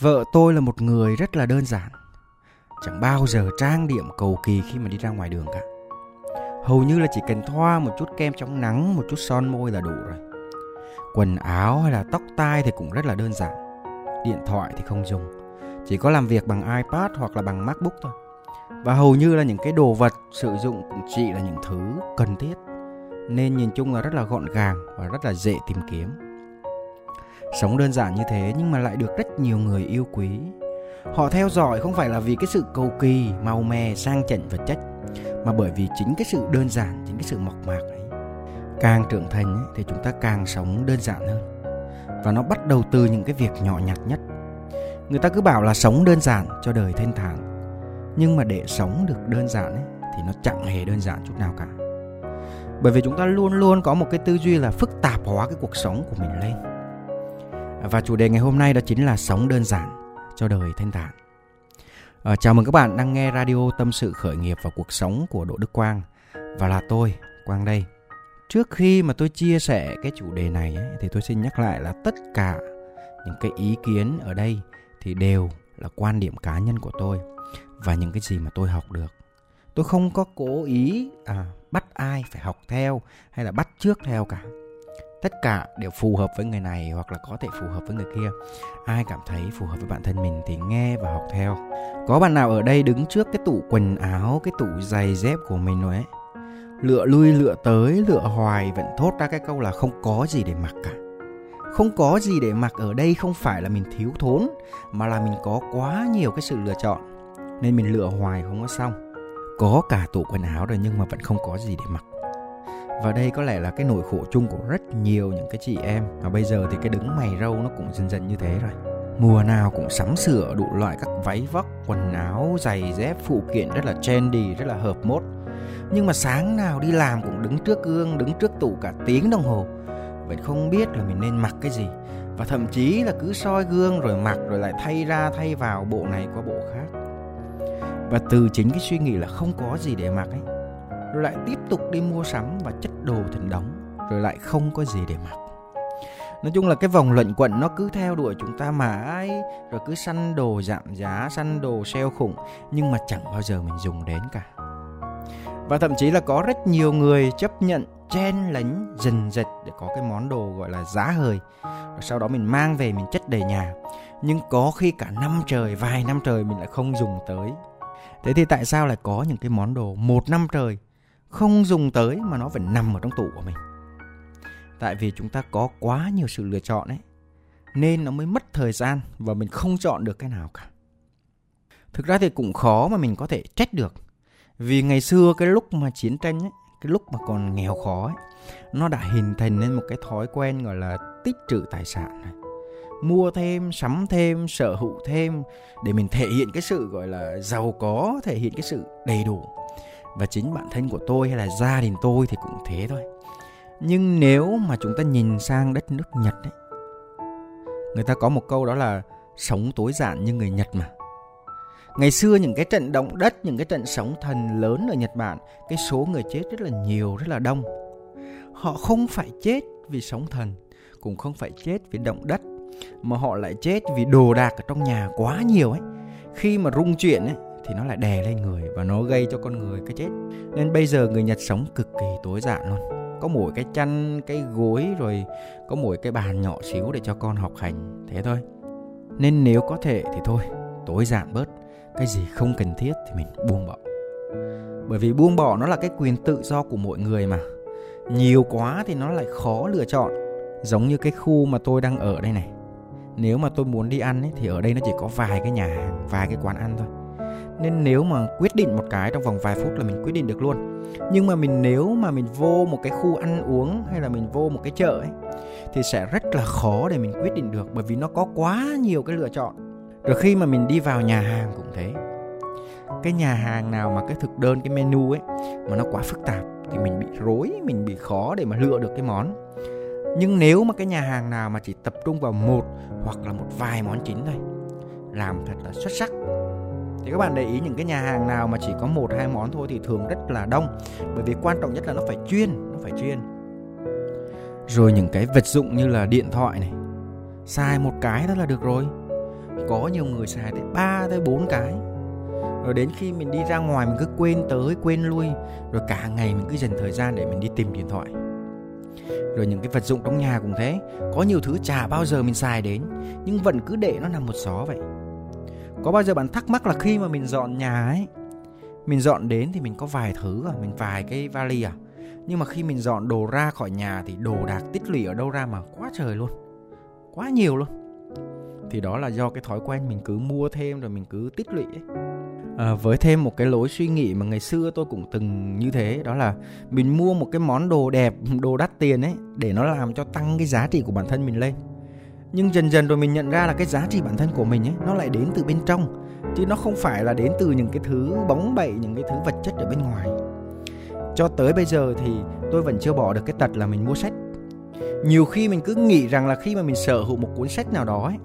Vợ tôi là một người rất là đơn giản. Chẳng bao giờ trang điểm cầu kỳ khi mà đi ra ngoài đường cả. Hầu như là chỉ cần thoa một chút kem chống nắng, một chút son môi là đủ rồi. Quần áo hay là tóc tai thì cũng rất là đơn giản. Điện thoại thì không dùng. Chỉ có làm việc bằng iPad hoặc là bằng MacBook thôi. Và hầu như là những cái đồ vật sử dụng cũng chỉ là những thứ cần thiết. Nên nhìn chung là rất là gọn gàng và rất là dễ tìm kiếm. Sống đơn giản như thế nhưng mà lại được rất nhiều người yêu quý. Họ theo dõi không phải là vì cái sự cầu kỳ, màu mè, sang chảnh vật chất mà bởi vì chính cái sự đơn giản, chính cái sự mộc mạc ấy. Càng trưởng thành ấy, thì chúng ta càng sống đơn giản hơn. Và nó bắt đầu từ những cái việc nhỏ nhặt nhất. Người ta cứ bảo là sống đơn giản cho đời thanh thản. Nhưng mà để sống được đơn giản ấy, thì nó chẳng hề đơn giản chút nào cả. Bởi vì chúng ta luôn luôn có một cái tư duy là phức tạp hóa cái cuộc sống của mình lên và chủ đề ngày hôm nay đó chính là sống đơn giản cho đời thanh thản. À, chào mừng các bạn đang nghe radio tâm sự khởi nghiệp và cuộc sống của Đỗ Đức Quang và là tôi Quang đây. Trước khi mà tôi chia sẻ cái chủ đề này ấy, thì tôi xin nhắc lại là tất cả những cái ý kiến ở đây thì đều là quan điểm cá nhân của tôi và những cái gì mà tôi học được. Tôi không có cố ý à, bắt ai phải học theo hay là bắt trước theo cả tất cả đều phù hợp với người này hoặc là có thể phù hợp với người kia. Ai cảm thấy phù hợp với bản thân mình thì nghe và học theo. Có bạn nào ở đây đứng trước cái tủ quần áo, cái tủ giày dép của mình rồi ấy? Lựa lui, lựa tới, lựa hoài vẫn thốt ra cái câu là không có gì để mặc cả. Không có gì để mặc ở đây không phải là mình thiếu thốn, mà là mình có quá nhiều cái sự lựa chọn. Nên mình lựa hoài không có xong. Có cả tủ quần áo rồi nhưng mà vẫn không có gì để mặc và đây có lẽ là cái nỗi khổ chung của rất nhiều những cái chị em. Và bây giờ thì cái đứng mày râu nó cũng dần dần như thế rồi. Mùa nào cũng sắm sửa đủ loại các váy vóc, quần áo, giày dép, phụ kiện rất là trendy, rất là hợp mốt. Nhưng mà sáng nào đi làm cũng đứng trước gương, đứng trước tủ cả tiếng đồng hồ. Vậy không biết là mình nên mặc cái gì. Và thậm chí là cứ soi gương rồi mặc rồi lại thay ra, thay vào bộ này qua bộ khác. Và từ chính cái suy nghĩ là không có gì để mặc ấy rồi lại tiếp tục đi mua sắm và chất đồ thành đống rồi lại không có gì để mặc. Nói chung là cái vòng luận quẩn nó cứ theo đuổi chúng ta mãi, rồi cứ săn đồ giảm giá, săn đồ sale khủng, nhưng mà chẳng bao giờ mình dùng đến cả. Và thậm chí là có rất nhiều người chấp nhận, chen lánh dần dật để có cái món đồ gọi là giá hời. Rồi sau đó mình mang về, mình chất đầy nhà. Nhưng có khi cả năm trời, vài năm trời mình lại không dùng tới. Thế thì tại sao lại có những cái món đồ một năm trời không dùng tới mà nó vẫn nằm ở trong tủ của mình. Tại vì chúng ta có quá nhiều sự lựa chọn ấy, nên nó mới mất thời gian và mình không chọn được cái nào cả. Thực ra thì cũng khó mà mình có thể trách được, vì ngày xưa cái lúc mà chiến tranh ấy, cái lúc mà còn nghèo khó ấy, nó đã hình thành nên một cái thói quen gọi là tích trữ tài sản này. Mua thêm, sắm thêm, sở hữu thêm để mình thể hiện cái sự gọi là giàu có, thể hiện cái sự đầy đủ và chính bản thân của tôi hay là gia đình tôi thì cũng thế thôi. Nhưng nếu mà chúng ta nhìn sang đất nước nhật ấy, người ta có một câu đó là sống tối giản như người nhật mà. Ngày xưa những cái trận động đất, những cái trận sóng thần lớn ở nhật bản, cái số người chết rất là nhiều, rất là đông. Họ không phải chết vì sóng thần, cũng không phải chết vì động đất, mà họ lại chết vì đồ đạc ở trong nhà quá nhiều ấy. Khi mà rung chuyển ấy thì nó lại đè lên người và nó gây cho con người cái chết. Nên bây giờ người nhật sống cực kỳ tối giản luôn. Có mỗi cái chăn cái gối rồi có mỗi cái bàn nhỏ xíu để cho con học hành thế thôi. Nên nếu có thể thì thôi tối giản bớt. Cái gì không cần thiết thì mình buông bỏ. Bởi vì buông bỏ nó là cái quyền tự do của mỗi người mà. Nhiều quá thì nó lại khó lựa chọn. Giống như cái khu mà tôi đang ở đây này. Nếu mà tôi muốn đi ăn ấy, thì ở đây nó chỉ có vài cái nhà hàng vài cái quán ăn thôi nên nếu mà quyết định một cái trong vòng vài phút là mình quyết định được luôn. Nhưng mà mình nếu mà mình vô một cái khu ăn uống hay là mình vô một cái chợ ấy, thì sẽ rất là khó để mình quyết định được bởi vì nó có quá nhiều cái lựa chọn. Rồi khi mà mình đi vào nhà hàng cũng thế. Cái nhà hàng nào mà cái thực đơn, cái menu ấy mà nó quá phức tạp thì mình bị rối, mình bị khó để mà lựa được cái món. Nhưng nếu mà cái nhà hàng nào mà chỉ tập trung vào một hoặc là một vài món chính thôi, làm thật là xuất sắc thì các bạn để ý những cái nhà hàng nào mà chỉ có một hai món thôi thì thường rất là đông. Bởi vì quan trọng nhất là nó phải chuyên, nó phải chuyên. Rồi những cái vật dụng như là điện thoại này, xài một cái đó là được rồi. Có nhiều người xài tới 3 tới 4 cái. Rồi đến khi mình đi ra ngoài mình cứ quên tới, quên lui. Rồi cả ngày mình cứ dành thời gian để mình đi tìm điện thoại. Rồi những cái vật dụng trong nhà cũng thế. Có nhiều thứ chả bao giờ mình xài đến, nhưng vẫn cứ để nó nằm một xó vậy có bao giờ bạn thắc mắc là khi mà mình dọn nhà ấy mình dọn đến thì mình có vài thứ à? Mình vài cái vali à? Nhưng mà khi mình dọn đồ ra khỏi nhà thì đồ đạc tích lũy ở đâu ra mà quá trời luôn. Quá nhiều luôn. Thì đó là do cái thói quen mình cứ mua thêm rồi mình cứ tích lũy ấy. À, với thêm một cái lối suy nghĩ mà ngày xưa tôi cũng từng như thế đó là mình mua một cái món đồ đẹp đồ đắt tiền ấy để nó làm cho tăng cái giá trị của bản thân mình lên nhưng dần dần rồi mình nhận ra là cái giá trị bản thân của mình ấy nó lại đến từ bên trong. Chứ nó không phải là đến từ những cái thứ bóng bẩy những cái thứ vật chất ở bên ngoài. Cho tới bây giờ thì tôi vẫn chưa bỏ được cái tật là mình mua sách. Nhiều khi mình cứ nghĩ rằng là khi mà mình sở hữu một cuốn sách nào đó ấy,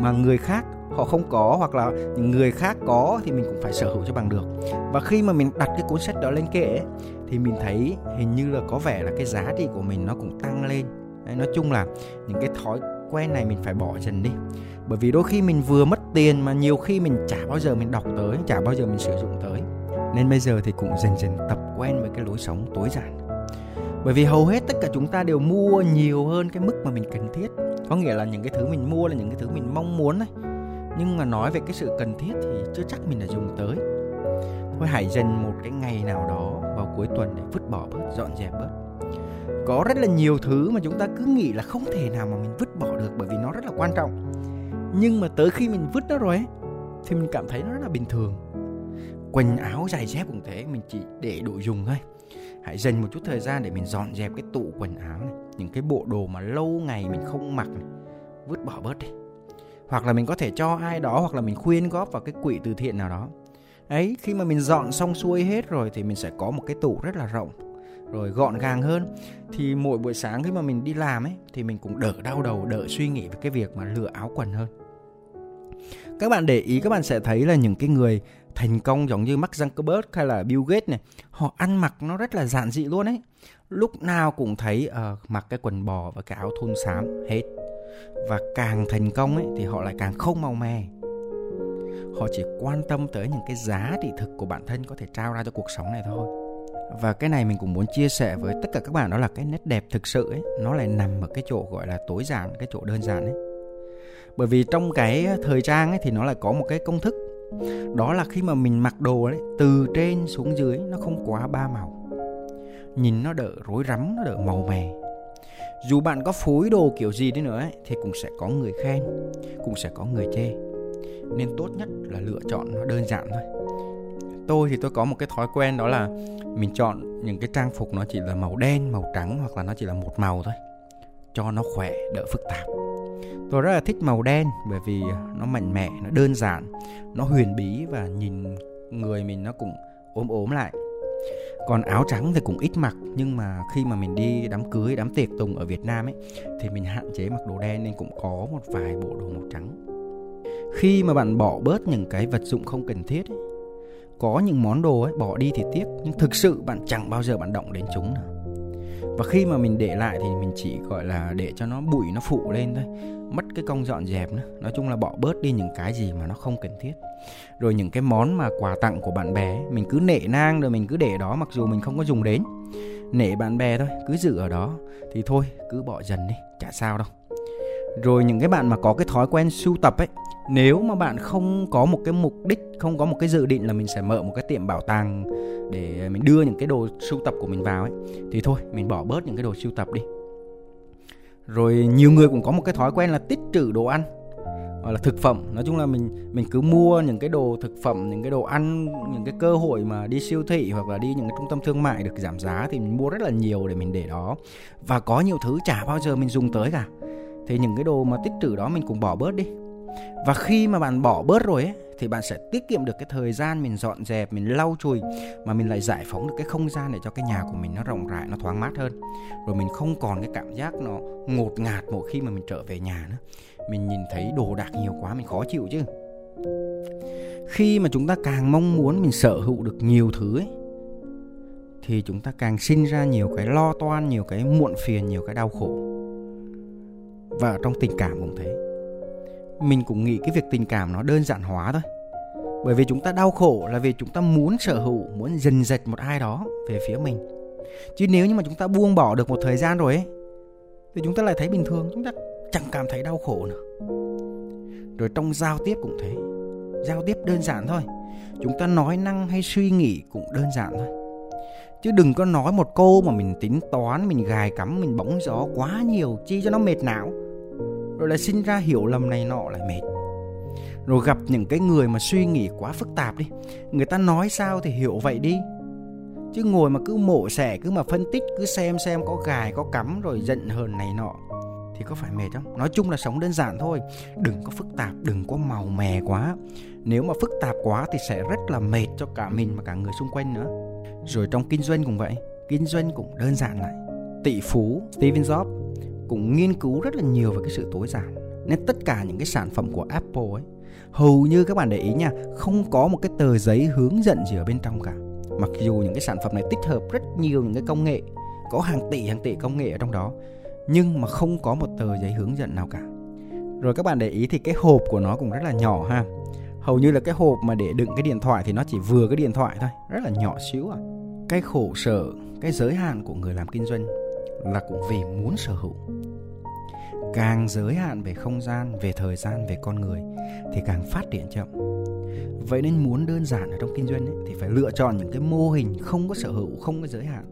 mà người khác họ không có hoặc là những người khác có thì mình cũng phải sở hữu cho bằng được. Và khi mà mình đặt cái cuốn sách đó lên kệ ấy, thì mình thấy hình như là có vẻ là cái giá trị của mình nó cũng tăng lên. Đấy, nói chung là những cái thói quen này mình phải bỏ dần đi. Bởi vì đôi khi mình vừa mất tiền mà nhiều khi mình chả bao giờ mình đọc tới, chả bao giờ mình sử dụng tới. Nên bây giờ thì cũng dần dần tập quen với cái lối sống tối giản. Bởi vì hầu hết tất cả chúng ta đều mua nhiều hơn cái mức mà mình cần thiết. Có nghĩa là những cái thứ mình mua là những cái thứ mình mong muốn đấy nhưng mà nói về cái sự cần thiết thì chưa chắc mình đã dùng tới. Thôi hãy dành một cái ngày nào đó vào cuối tuần để vứt bỏ bớt, dọn dẹp bớt có rất là nhiều thứ mà chúng ta cứ nghĩ là không thể nào mà mình vứt bỏ được bởi vì nó rất là quan trọng. Nhưng mà tới khi mình vứt nó rồi ấy, thì mình cảm thấy nó rất là bình thường. Quần áo giày dép cũng thế, mình chỉ để đủ dùng thôi. Hãy dành một chút thời gian để mình dọn dẹp cái tủ quần áo này, những cái bộ đồ mà lâu ngày mình không mặc này, vứt bỏ bớt đi. Hoặc là mình có thể cho ai đó, hoặc là mình khuyên góp vào cái quỹ từ thiện nào đó. Ấy, khi mà mình dọn xong xuôi hết rồi thì mình sẽ có một cái tủ rất là rộng rồi gọn gàng hơn thì mỗi buổi sáng khi mà mình đi làm ấy thì mình cũng đỡ đau đầu đỡ suy nghĩ về cái việc mà lựa áo quần hơn. Các bạn để ý các bạn sẽ thấy là những cái người thành công giống như Mark Zuckerberg hay là Bill Gates này họ ăn mặc nó rất là giản dị luôn ấy. Lúc nào cũng thấy uh, mặc cái quần bò và cái áo thun xám hết. Và càng thành công ấy thì họ lại càng không màu mè. Họ chỉ quan tâm tới những cái giá trị thực của bản thân có thể trao ra cho cuộc sống này thôi và cái này mình cũng muốn chia sẻ với tất cả các bạn đó là cái nét đẹp thực sự ấy nó lại nằm ở cái chỗ gọi là tối giản cái chỗ đơn giản ấy. Bởi vì trong cái ờ, thời trang ấy thì nó lại có một cái công thức. Đó là khi mà mình mặc đồ ấy từ trên xuống dưới nó không quá ba màu. Nhìn nó đỡ rối rắm nó đỡ màu mè. Dù bạn có phối đồ kiểu gì đi nữa ấy, thì cũng sẽ có người khen cũng sẽ có người chê. Nên tốt nhất là lựa chọn nó đơn giản thôi tôi thì tôi có một cái thói quen đó là mình chọn những cái trang phục nó chỉ là màu đen màu trắng hoặc là nó chỉ là một màu thôi cho nó khỏe đỡ phức tạp. Tôi rất là thích màu đen bởi vì nó mạnh mẽ nó đơn giản nó huyền bí và nhìn người mình nó cũng ốm ốm lại. Còn áo trắng thì cũng ít mặc nhưng mà khi mà mình đi đám cưới đám tiệc tùng ở Việt Nam ấy thì mình hạn chế mặc đồ đen nên cũng có một vài bộ đồ màu trắng. Khi mà bạn bỏ bớt những cái vật dụng không cần thiết ấy, có những món đồ ấy, bỏ đi thì tiếc, nhưng thực sự bạn chẳng bao giờ bạn động đến chúng nào. Và khi mà mình để lại thì mình chỉ, gọi là, để cho nó bụi, nó phụ lên thôi, mất cái công dọn dẹp nữa. Nói chung là bỏ bớt đi những cái gì mà nó không cần thiết. Rồi những cái món mà quà tặng của bạn bè mình cứ nể nang rồi mình cứ để đó mặc dù mình không có dùng đến. Nể bạn bè thôi, cứ giữ ở đó. Thì thôi, cứ bỏ dần đi, chả sao đâu rồi những cái bạn mà có cái thói quen sưu tập ấy, nếu mà bạn không có một cái mục đích, không có một cái dự định là mình sẽ mở một cái tiệm bảo tàng để mình đưa những cái đồ sưu tập của mình vào ấy, thì thôi, mình bỏ bớt những cái đồ sưu tập đi. Rồi nhiều người cũng có một cái thói quen là tích trữ đồ ăn hoặc là thực phẩm. Nói chung là mình mình cứ mua những cái đồ thực phẩm, những cái đồ ăn, những cái cơ hội mà đi siêu thị hoặc là đi những cái trung tâm thương mại được giảm giá thì mình mua rất là nhiều để mình để đó. Và có nhiều thứ chả bao giờ mình dùng tới cả thì những cái đồ mà tích trữ đó mình cũng bỏ bớt đi. Và khi mà bạn bỏ bớt rồi ấy, thì bạn sẽ tiết kiệm được cái thời gian mình dọn dẹp, mình lau chùi, mà mình lại giải phóng được cái không gian để cho cái nhà của mình nó rộng rãi, nó thoáng mát hơn. Rồi mình không còn cái cảm giác nó ngột ngạt mỗi khi mà mình trở về nhà nữa. Mình nhìn thấy đồ đạc nhiều quá, mình khó chịu chứ. Khi mà chúng ta càng mong muốn mình sở hữu được nhiều thứ ấy, thì chúng ta càng sinh ra nhiều cái lo toan, nhiều cái muộn phiền, nhiều cái đau khổ và trong tình cảm cũng thế. Mình cũng nghĩ cái việc tình cảm nó đơn giản hóa thôi. Bởi vì chúng ta đau khổ là vì chúng ta muốn sở hữu, muốn dần dật một ai đó về phía mình. Chứ nếu như mà chúng ta buông bỏ được một thời gian rồi ấy, thì chúng ta lại thấy bình thường, chúng ta chẳng cảm thấy đau khổ nữa. Rồi trong giao tiếp cũng thế. Giao tiếp đơn giản thôi. Chúng ta nói năng hay suy nghĩ cũng đơn giản thôi. Chứ đừng có nói một câu mà mình tính toán, mình gài cắm, mình bóng gió quá nhiều, chi cho nó mệt não rồi lại sinh ra hiểu lầm này nọ lại mệt. Rồi gặp những cái người mà suy nghĩ quá phức tạp đi. Người ta nói sao thì hiểu vậy đi. Chứ ngồi mà cứ mổ xẻ, cứ mà phân tích, cứ xem xem có gài, có cắm rồi giận hờn này nọ thì có phải mệt không? Nói chung là sống đơn giản thôi. Đừng có phức tạp, đừng có màu mè quá. Nếu mà phức tạp quá thì sẽ rất là mệt cho cả mình và cả người xung quanh nữa. Rồi trong kinh doanh cũng vậy. Kinh doanh cũng đơn giản lại. Tỷ phú Steven Jobs cũng nghiên cứu rất là nhiều về cái sự tối giản. Nên tất cả những cái sản phẩm của Apple ấy, hầu như các bạn để ý nha, không có một cái tờ giấy hướng dẫn gì ở bên trong cả. Mặc dù những cái sản phẩm này tích hợp rất nhiều những cái công nghệ, có hàng tỷ hàng tỷ công nghệ ở trong đó, nhưng mà không có một tờ giấy hướng dẫn nào cả. Rồi các bạn để ý thì cái hộp của nó cũng rất là nhỏ ha. Hầu như là cái hộp mà để đựng cái điện thoại thì nó chỉ vừa cái điện thoại thôi, rất là nhỏ xíu à. Cái khổ sở, cái giới hạn của người làm kinh doanh là cũng vì muốn sở hữu. Càng giới hạn về không gian về thời gian về con người thì càng phát triển chậm. Vậy nên muốn đơn giản ở trong kinh doanh ấy, thì phải lựa chọn những cái mô hình không có sở hữu không có giới hạn.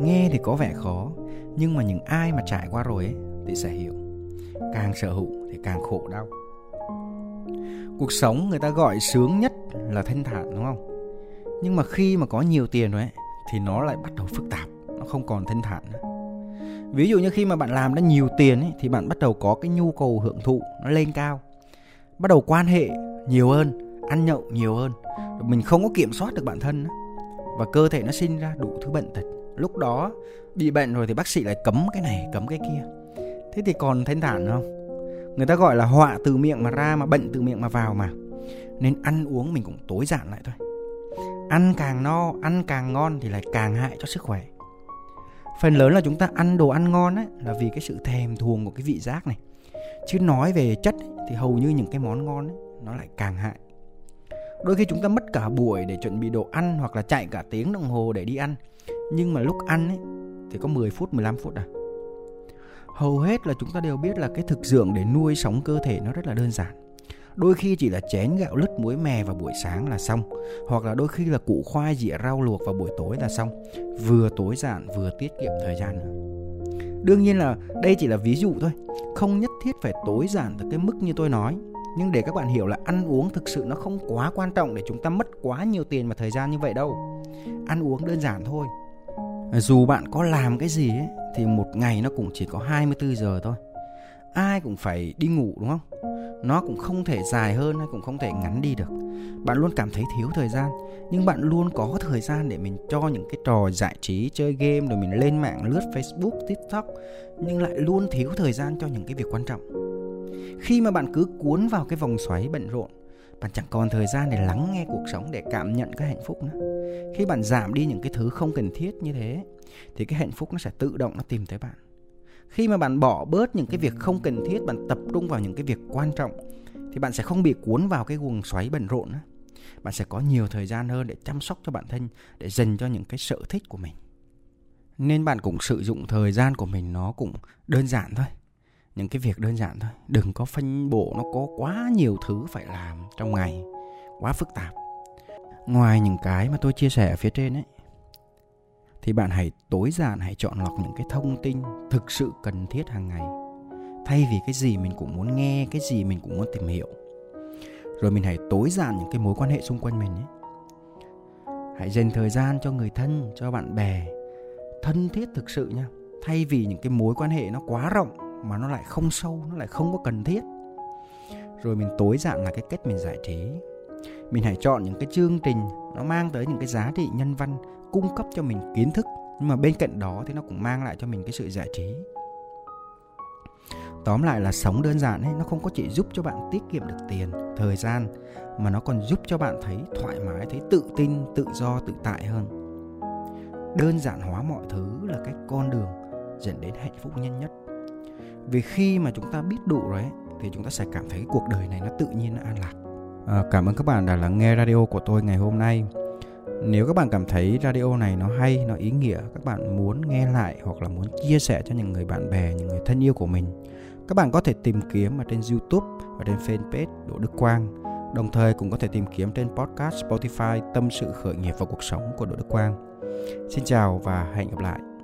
Nghe thì có vẻ khó nhưng mà những ai mà trải qua rồi ấy, thì sẽ hiểu. Càng sở hữu thì càng khổ đau. Cuộc sống người ta gọi sướng nhất là thanh thản đúng không? Nhưng mà khi mà có nhiều tiền rồi ấy, thì nó lại bắt đầu phức tạp không còn thanh thản. Nữa ví dụ như khi mà bạn làm ra nhiều tiền ấy, thì bạn bắt đầu có cái nhu cầu hưởng thụ nó lên cao. Bắt đầu quan hệ nhiều hơn ăn nhậu nhiều hơn. Mình không có kiểm soát được bản thân nữa. và cơ thể nó sinh ra đủ thứ bệnh tật. Lúc đó bị bệnh rồi thì bác sĩ lại cấm cái này cấm cái kia. Thế thì còn thanh thản không? Người ta gọi là họa từ miệng mà ra mà bệnh từ miệng mà vào mà. Nên ăn uống mình cũng tối giản lại thôi. Ăn càng no ăn càng ngon thì lại càng hại cho sức khỏe phần lớn là chúng ta ăn đồ ăn ngon ấy là vì cái sự thèm thuồng của cái vị giác này. Chứ nói về chất ấy, thì hầu như những cái món ngon ấy, nó lại càng hại. Đôi khi chúng ta mất cả buổi để chuẩn bị đồ ăn hoặc là chạy cả tiếng đồng hồ để đi ăn. Nhưng mà lúc ăn ấy thì có 10 phút 15 phút à? Hầu hết là chúng ta đều biết là cái thực dưỡng để nuôi sống cơ thể nó rất là đơn giản đôi khi chỉ là chén gạo lứt muối mè vào buổi sáng là xong hoặc là đôi khi là củ khoai dĩa rau luộc vào buổi tối là xong vừa tối giản vừa tiết kiệm thời gian. Nữa đương nhiên là đây chỉ là ví dụ thôi không nhất thiết phải tối giản tới cái mức như tôi nói. Nhưng để các bạn hiểu là ăn uống thực sự nó không quá quan trọng để chúng ta mất quá nhiều tiền và thời gian như vậy đâu. Ăn uống đơn giản thôi. Dù bạn có làm cái gì ấy, thì một ngày nó cũng chỉ có 24 giờ thôi. Ai cũng phải đi ngủ đúng không? Nó cũng không thể dài hơn hay cũng không thể ngắn đi được. Bạn luôn cảm thấy thiếu thời gian, nhưng bạn luôn có thời gian để mình cho những cái trò giải trí, chơi game rồi mình lên mạng, lướt facebook, tiktok, nhưng lại luôn thiếu thời gian cho những cái việc quan trọng. Khi mà bạn cứ cuốn vào cái vòng xoáy bận rộn, bạn chẳng còn thời gian để lắng nghe cuộc sống, để cảm nhận cái hạnh phúc nữa. Khi bạn giảm đi những cái thứ không cần thiết như thế, thì cái hạnh phúc nó sẽ tự động nó tìm tới bạn khi mà bạn bỏ bớt những cái việc không cần thiết, bạn tập trung vào những cái việc quan trọng, thì bạn sẽ không bị cuốn vào cái guồng xoáy bận rộn đó. bạn sẽ có nhiều thời gian hơn để chăm sóc cho bản thân, để dành cho những cái sở thích của mình. Nên bạn cũng sử dụng thời gian của mình nó cũng đơn giản thôi. Những cái việc đơn giản thôi. Đừng có phân bổ, nó có quá nhiều thứ phải làm trong ngày. Quá phức tạp. Ngoài những cái mà tôi chia sẻ ở phía trên ấy thì bạn hãy tối giản, hãy chọn lọc những cái thông tin thực sự cần thiết hàng ngày. Thay vì cái gì mình cũng muốn nghe, cái gì mình cũng muốn tìm hiểu. Rồi mình hãy tối giản những cái mối quan hệ xung quanh mình ấy hãy dành thời gian cho người thân, cho bạn bè, thân thiết thực sự nha thay vì những cái mối quan hệ nó quá rộng mà nó lại không sâu, nó lại không có cần thiết. Rồi mình tối giản là cái cách mình giải trí mình hãy chọn những cái chương trình nó mang tới những cái giá trị nhân văn cung cấp cho mình kiến thức. Nhưng mà bên cạnh đó thì nó cũng mang lại cho mình cái sự giải trí. Tóm lại là sống đơn giản ấy nó không có chỉ giúp cho bạn tiết kiệm được tiền thời gian mà nó còn giúp cho bạn thấy thoải mái thấy tự tin tự do tự tại hơn. Đơn giản hóa mọi thứ là cái con đường dẫn đến hạnh phúc nhanh nhất. Vì khi mà chúng ta biết đủ rồi ấy, thì chúng ta sẽ cảm thấy cuộc đời này nó tự nhiên nó an lạc à, cảm ơn các bạn đã lắng nghe radio của tôi ngày hôm nay. Nếu các bạn cảm thấy radio này nó hay nó ý nghĩa các bạn muốn nghe lại hoặc là muốn chia sẻ cho những người bạn bè những người thân yêu của mình các bạn có thể tìm kiếm ở trên youtube và trên fanpage đỗ đức quang. Đồng thời cũng có thể tìm kiếm trên podcast spotify tâm sự khởi nghiệp và cuộc sống của đỗ đức quang. Xin chào và hẹn gặp lại!